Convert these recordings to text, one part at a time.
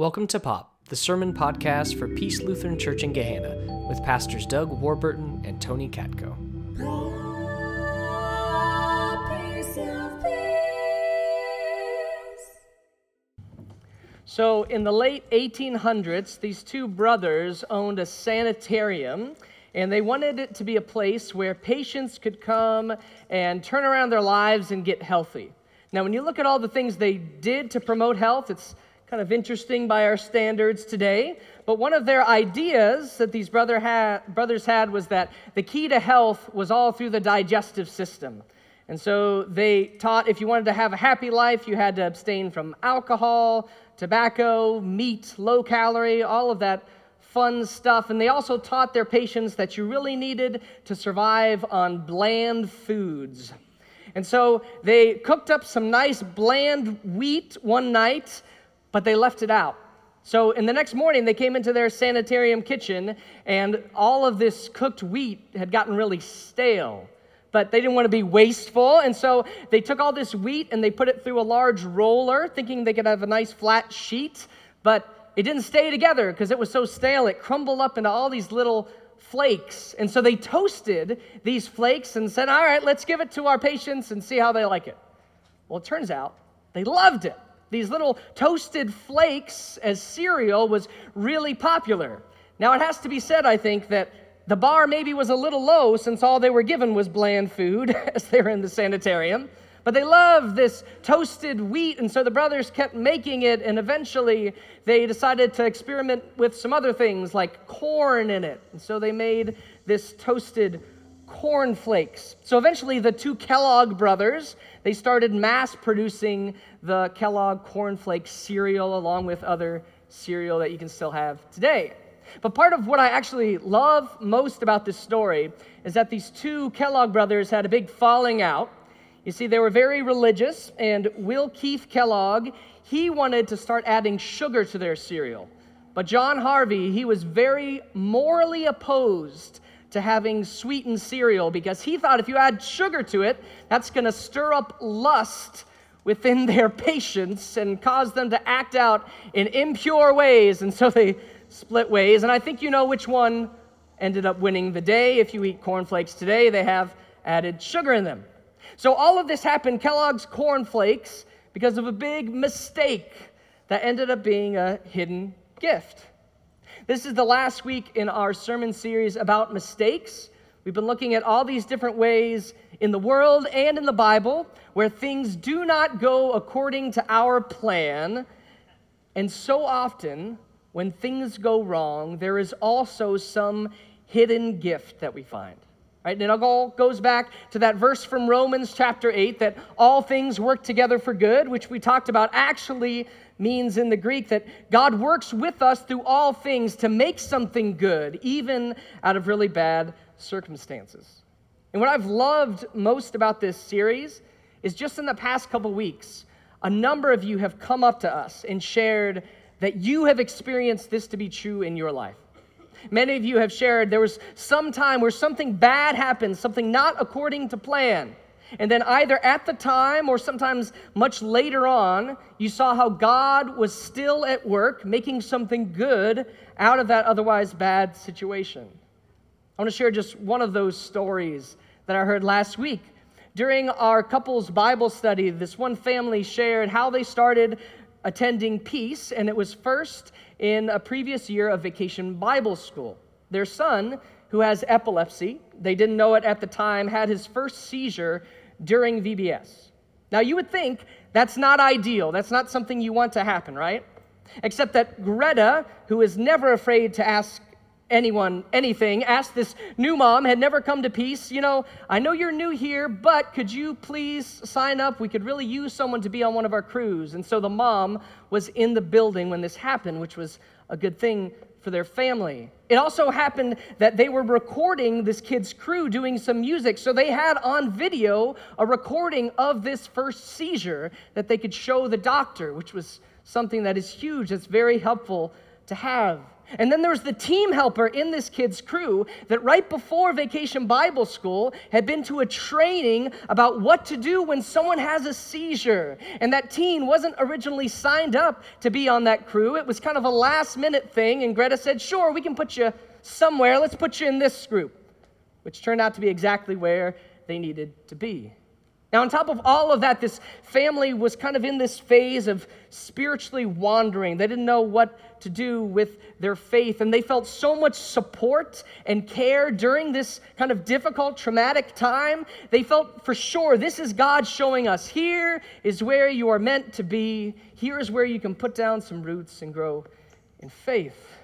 Welcome to Pop, the sermon podcast for Peace Lutheran Church in Gahanna with pastors Doug Warburton and Tony Katko. So, in the late 1800s, these two brothers owned a sanitarium, and they wanted it to be a place where patients could come and turn around their lives and get healthy. Now, when you look at all the things they did to promote health, it's kind of interesting by our standards today. But one of their ideas that these brother had, brothers had was that the key to health was all through the digestive system. And so they taught if you wanted to have a happy life, you had to abstain from alcohol, tobacco, meat, low calorie, all of that fun stuff. And they also taught their patients that you really needed to survive on bland foods. And so they cooked up some nice bland wheat one night, but they left it out. So in the next morning, they came into their sanitarium kitchen, and all of this cooked wheat had gotten really stale but they didn't want to be wasteful. And so they took all this wheat and they put it through a large roller, thinking they could have a nice flat sheet. But it didn't stay together because it was so stale. It crumbled up into all these little flakes. And so they toasted these flakes and said, All right, let's give it to our patients and see how they like it. Well, it turns out they loved it. These little toasted flakes as cereal was really popular. Now, it has to be said, I think, that the bar maybe was a little low since all they were given was bland food as they were in the sanitarium. But they loved this toasted wheat, and so the brothers kept making it, and eventually they decided to experiment with some other things like corn in it. And so they made this toasted corn flakes. So eventually the two Kellogg brothers, they started mass producing the Kellogg cornflake cereal along with other cereal that you can still have today. But part of what I actually love most about this story is that these two Kellogg brothers had a big falling out. You see, they were very religious, and Will Keith Kellogg, he wanted to start adding sugar to their cereal. But John Harvey, he was very morally opposed to having sweetened cereal because he thought if you add sugar to it, that's going to stir up lust within their patients and cause them to act out in impure ways. And so they split ways, and I think you know which one ended up winning the day. If you eat cornflakes today, they have added sugar in them. So all of this happened, Kellogg's cornflakes, because of a big mistake that ended up being a hidden gift. This is the last week in our sermon series about mistakes. We've been looking at all these different ways in the world and in the Bible where things do not go according to our plan. And so often, when things go wrong, there is also some hidden gift that we find. Right? And it all goes back to that verse from Romans chapter 8 that all things work together for good, which we talked about actually means in the Greek that God works with us through all things to make something good, even out of really bad circumstances. And what I've loved most about this series is just in the past couple weeks, a number of you have come up to us and shared that you have experienced this to be true in your life. Many of you have shared there was some time where something bad happened, something not according to plan. And then, either at the time or sometimes much later on, you saw how God was still at work making something good out of that otherwise bad situation. I want to share just one of those stories that I heard last week. During our couples Bible study, this one family shared how they started attending Peace, and it was first in a previous year of vacation Bible school. Their son, who has epilepsy, they didn't know it at the time, had his first seizure during VBS. Now, you would think that's not ideal. That's not something you want to happen, right? Except that Greta, who is never afraid to ask anyone anything, asked this new mom, had never come to peace, you know, I know you're new here, but could you please sign up? We could really use someone to be on one of our crews. And so the mom was in the building when this happened, which was a good thing for their family. It also happened that they were recording this kid's crew doing some music, so they had on video a recording of this first seizure that they could show the doctor, which was something that is huge, that's very helpful to have. And then there was the team helper in this kid's crew that right before vacation Bible school had been to a training about what to do when someone has a seizure. And that teen wasn't originally signed up to be on that crew. It was kind of a last minute thing. And Greta said, Sure, we can put you somewhere. Let's put you in this group, which turned out to be exactly where they needed to be. Now, on top of all of that, this family was kind of in this phase of spiritually wandering. They didn't know what to do with their faith, and they felt so much support and care during this kind of difficult, traumatic time. They felt for sure this is God showing us here is where you are meant to be, here is where you can put down some roots and grow in faith.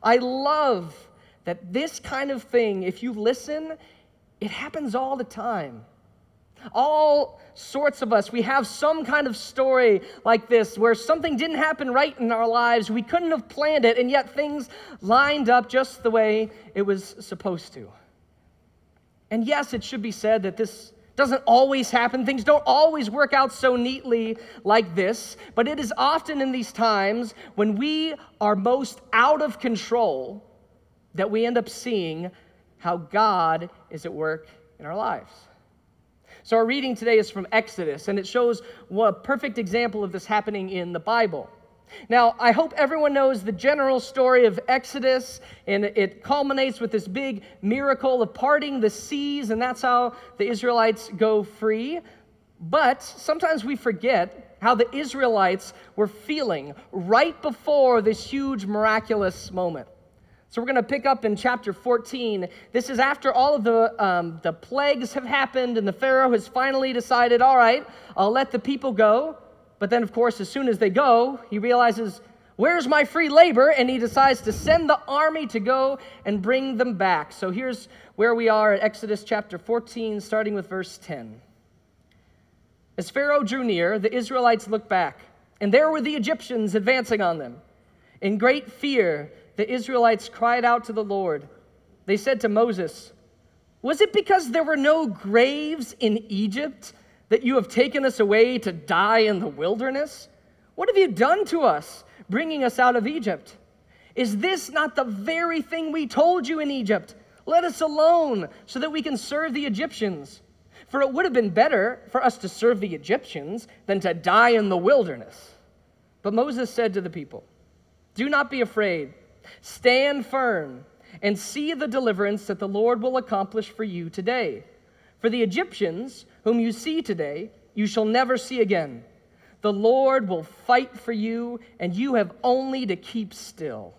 I love that this kind of thing, if you listen, it happens all the time. All sorts of us, we have some kind of story like this where something didn't happen right in our lives. We couldn't have planned it, and yet things lined up just the way it was supposed to. And yes, it should be said that this doesn't always happen. Things don't always work out so neatly like this, but it is often in these times when we are most out of control that we end up seeing how God is at work in our lives. So, our reading today is from Exodus, and it shows a perfect example of this happening in the Bible. Now, I hope everyone knows the general story of Exodus, and it culminates with this big miracle of parting the seas, and that's how the Israelites go free. But sometimes we forget how the Israelites were feeling right before this huge miraculous moment. So we're going to pick up in chapter 14. This is after all of the, um, the plagues have happened, and the Pharaoh has finally decided, all right, I'll let the people go. But then, of course, as soon as they go, he realizes, where's my free labor? And he decides to send the army to go and bring them back. So here's where we are at Exodus chapter 14, starting with verse 10. As Pharaoh drew near, the Israelites looked back, and there were the Egyptians advancing on them. In great fear, the Israelites cried out to the Lord. They said to Moses, Was it because there were no graves in Egypt that you have taken us away to die in the wilderness? What have you done to us, bringing us out of Egypt? Is this not the very thing we told you in Egypt? Let us alone so that we can serve the Egyptians. For it would have been better for us to serve the Egyptians than to die in the wilderness. But Moses said to the people, Do not be afraid. Stand firm and see the deliverance that the Lord will accomplish for you today. For the Egyptians, whom you see today, you shall never see again. The Lord will fight for you, and you have only to keep still.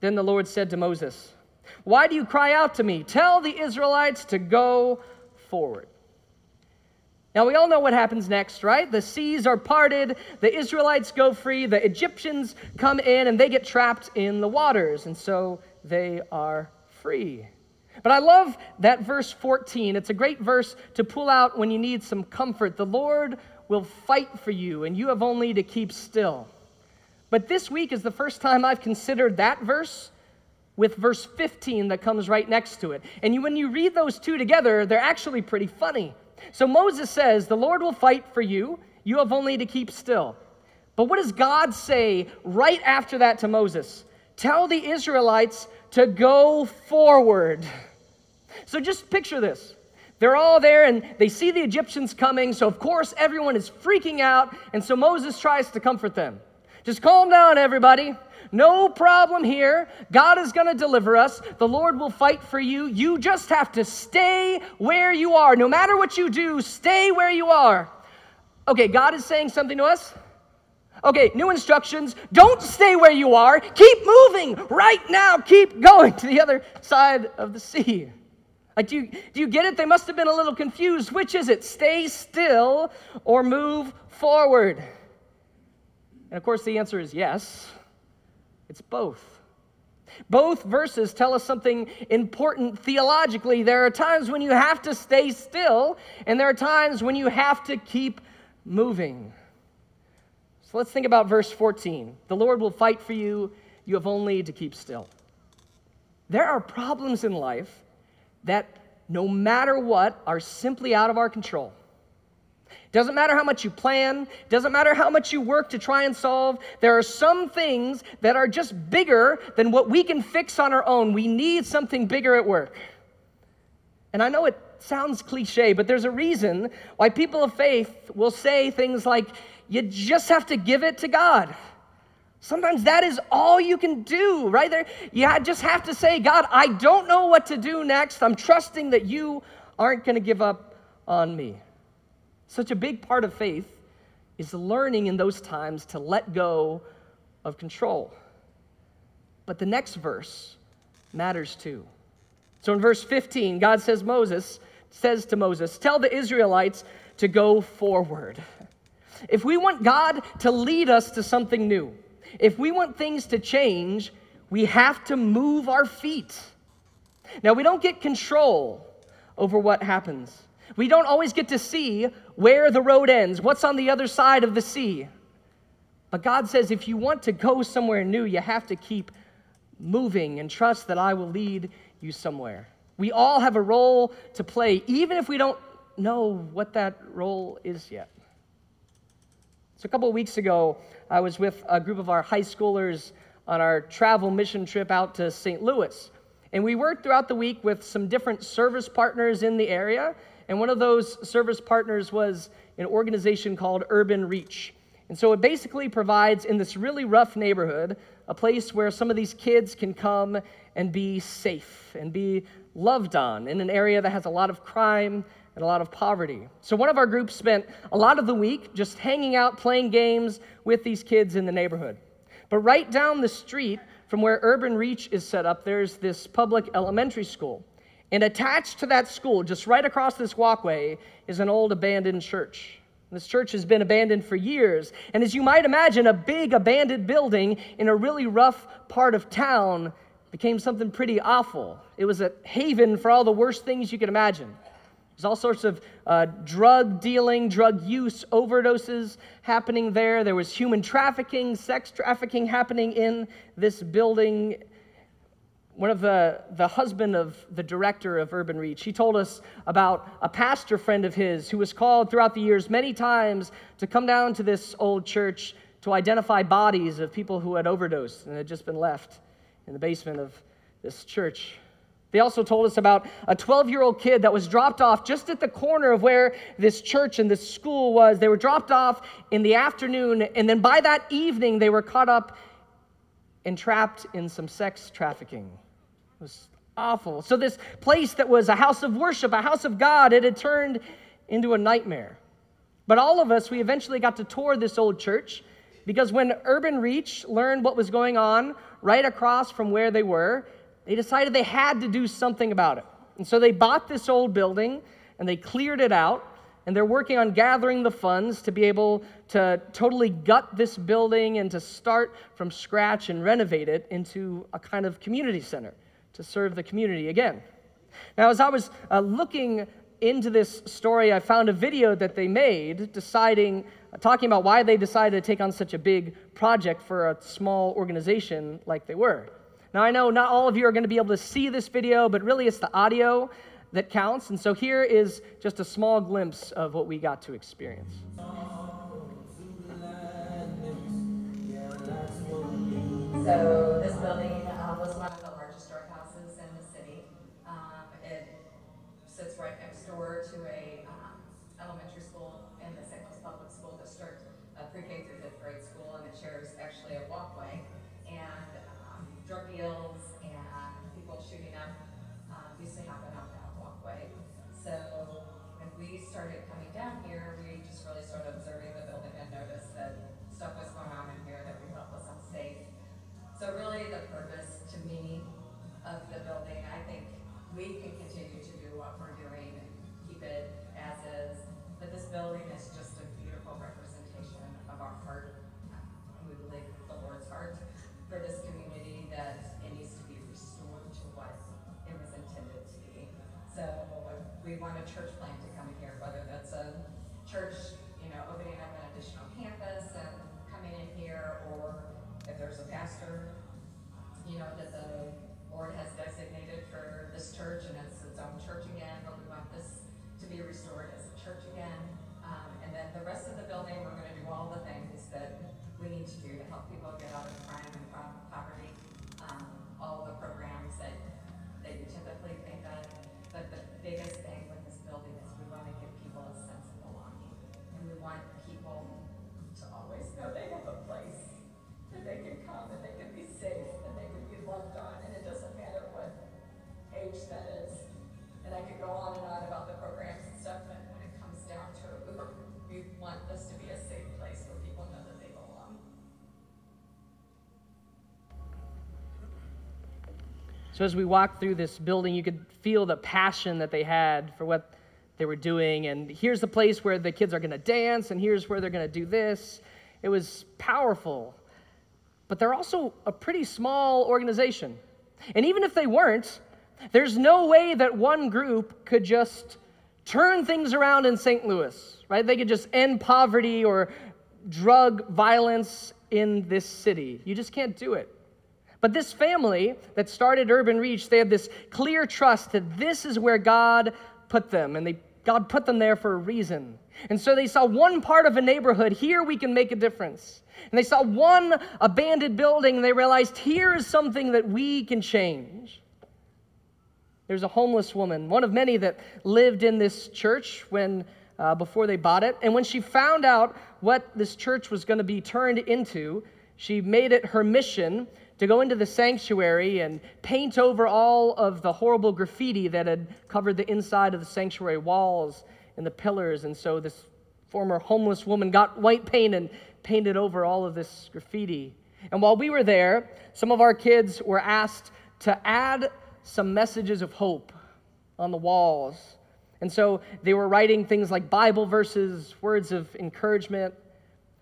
Then the Lord said to Moses, Why do you cry out to me? Tell the Israelites to go forward. Now, we all know what happens next, right? The seas are parted, the Israelites go free, the Egyptians come in, and they get trapped in the waters, and so they are free. But I love that verse 14. It's a great verse to pull out when you need some comfort. The Lord will fight for you, and you have only to keep still. But this week is the first time I've considered that verse with verse 15 that comes right next to it. And you, when you read those two together, they're actually pretty funny. So Moses says, The Lord will fight for you. You have only to keep still. But what does God say right after that to Moses? Tell the Israelites to go forward. So just picture this. They're all there and they see the Egyptians coming. So, of course, everyone is freaking out. And so Moses tries to comfort them. Just calm down, everybody. No problem here. God is going to deliver us. The Lord will fight for you. You just have to stay where you are. No matter what you do, stay where you are. Okay, God is saying something to us. Okay, new instructions. Don't stay where you are. Keep moving right now. Keep going to the other side of the sea. Like, do you, do you get it? They must have been a little confused. Which is it? Stay still or move forward? And of course, the answer is yes. It's both. Both verses tell us something important theologically. There are times when you have to stay still, and there are times when you have to keep moving. So let's think about verse 14. The Lord will fight for you, you have only to keep still. There are problems in life that, no matter what, are simply out of our control. Doesn't matter how much you plan, doesn't matter how much you work to try and solve. There are some things that are just bigger than what we can fix on our own. We need something bigger at work. And I know it sounds cliche, but there's a reason why people of faith will say things like, you just have to give it to God. Sometimes that is all you can do, right there. You just have to say, God, I don't know what to do next. I'm trusting that you aren't going to give up on me. Such a big part of faith is learning in those times to let go of control. But the next verse matters too. So in verse 15, God says Moses says to Moses, "Tell the Israelites to go forward." If we want God to lead us to something new, if we want things to change, we have to move our feet. Now, we don't get control over what happens. We don't always get to see where the road ends, what's on the other side of the sea. But God says if you want to go somewhere new, you have to keep moving and trust that I will lead you somewhere. We all have a role to play, even if we don't know what that role is yet. So, a couple of weeks ago, I was with a group of our high schoolers on our travel mission trip out to St. Louis. And we worked throughout the week with some different service partners in the area and one of those service partners was an organization called Urban Reach. And so it basically provides, in this really rough neighborhood, a place where some of these kids can come and be safe and be loved on in an area that has a lot of crime and a lot of poverty. So one of our groups spent a lot of the week just hanging out, playing games with these kids in the neighborhood. But right down the street from where Urban Reach is set up, there's this public elementary school. And attached to that school, just right across this walkway, is an old abandoned church. This church has been abandoned for years. And as you might imagine, a big abandoned building in a really rough part of town became something pretty awful. It was a haven for all the worst things you could imagine. There's all sorts of uh, drug dealing, drug use, overdoses happening there. There was human trafficking, sex trafficking happening in this building one of the, the husband of the director of Urban Reach, he told us about a pastor friend of his who was called throughout the years many times to come down to this old church to identify bodies of people who had overdosed and had just been left in the basement of this church. They also told us about a 12 year old kid that was dropped off just at the corner of where this church and this school was. They were dropped off in the afternoon, and then by that evening, they were caught up and trapped in some sex trafficking. Was awful. So, this place that was a house of worship, a house of God, it had turned into a nightmare. But all of us, we eventually got to tour this old church because when Urban Reach learned what was going on right across from where they were, they decided they had to do something about it. And so they bought this old building and they cleared it out. And they're working on gathering the funds to be able to totally gut this building and to start from scratch and renovate it into a kind of community center to serve the community again. Now, as I was uh, looking into this story, I found a video that they made deciding, uh, talking about why they decided to take on such a big project for a small organization like they were. Now, I know not all of you are going to be able to see this video, but really it's the audio that counts. And so here is just a small glimpse of what we got to experience. So, this building was one a church plan to come here, whether that's a church, you know, opening up an additional campus and coming in here, or if there's a pastor, you know, that the board has designated for this church and it's its own church again, but we want this to be restored as a church again. Um, and then the rest of the building, we're going to do all the things that we need to do to help people get So as we walked through this building, you could feel the passion that they had for what they were doing. And here's the place where the kids are going to dance, and here's where they're going to do this. It was powerful. But they're also a pretty small organization. And even if they weren't, there's no way that one group could just turn things around in St. Louis, right? They could just end poverty or drug violence in this city. You just can't do it. But this family that started Urban Reach, they had this clear trust that this is where God put them, and they, God put them there for a reason. And so they saw one part of a neighborhood, here we can make a difference. And they saw one abandoned building, and they realized here is something that we can change. There's a homeless woman, one of many that lived in this church when uh, before they bought it. And when she found out what this church was going to be turned into, she made it her mission to go into the sanctuary and paint over all of the horrible graffiti that had covered the inside of the sanctuary walls and the pillars. And so this former homeless woman got white paint and painted over all of this graffiti. And while we were there, some of our kids were asked to add some messages of hope on the walls. And so they were writing things like Bible verses, words of encouragement,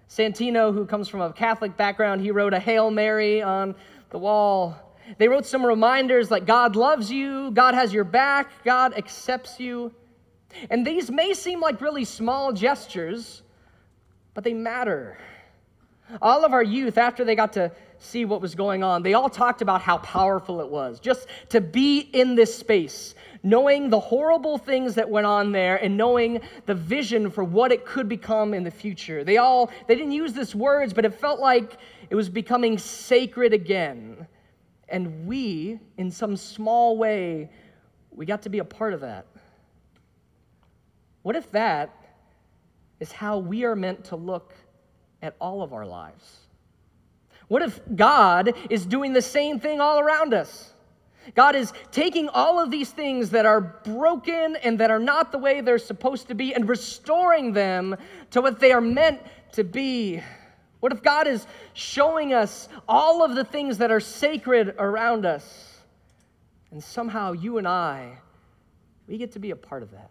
Santino, who comes from a Catholic background, he wrote a Hail Mary on the wall. They wrote some reminders like God loves you, God has your back, God accepts you. And these may seem like really small gestures, but they matter. All of our youth, after they got to see what was going on, they all talked about how powerful it was just to be in this space, knowing the horrible things that went on there and knowing the vision for what it could become in the future. They all they didn't use this words, but it felt like it was becoming sacred again. And we, in some small way, we got to be a part of that. What if that is how we are meant to look at all of our lives? What if God is doing the same thing all around us? God is taking all of these things that are broken and that are not the way they're supposed to be and restoring them to what they are meant to be. What if God is showing us all of the things that are sacred around us? And somehow you and I, we get to be a part of that.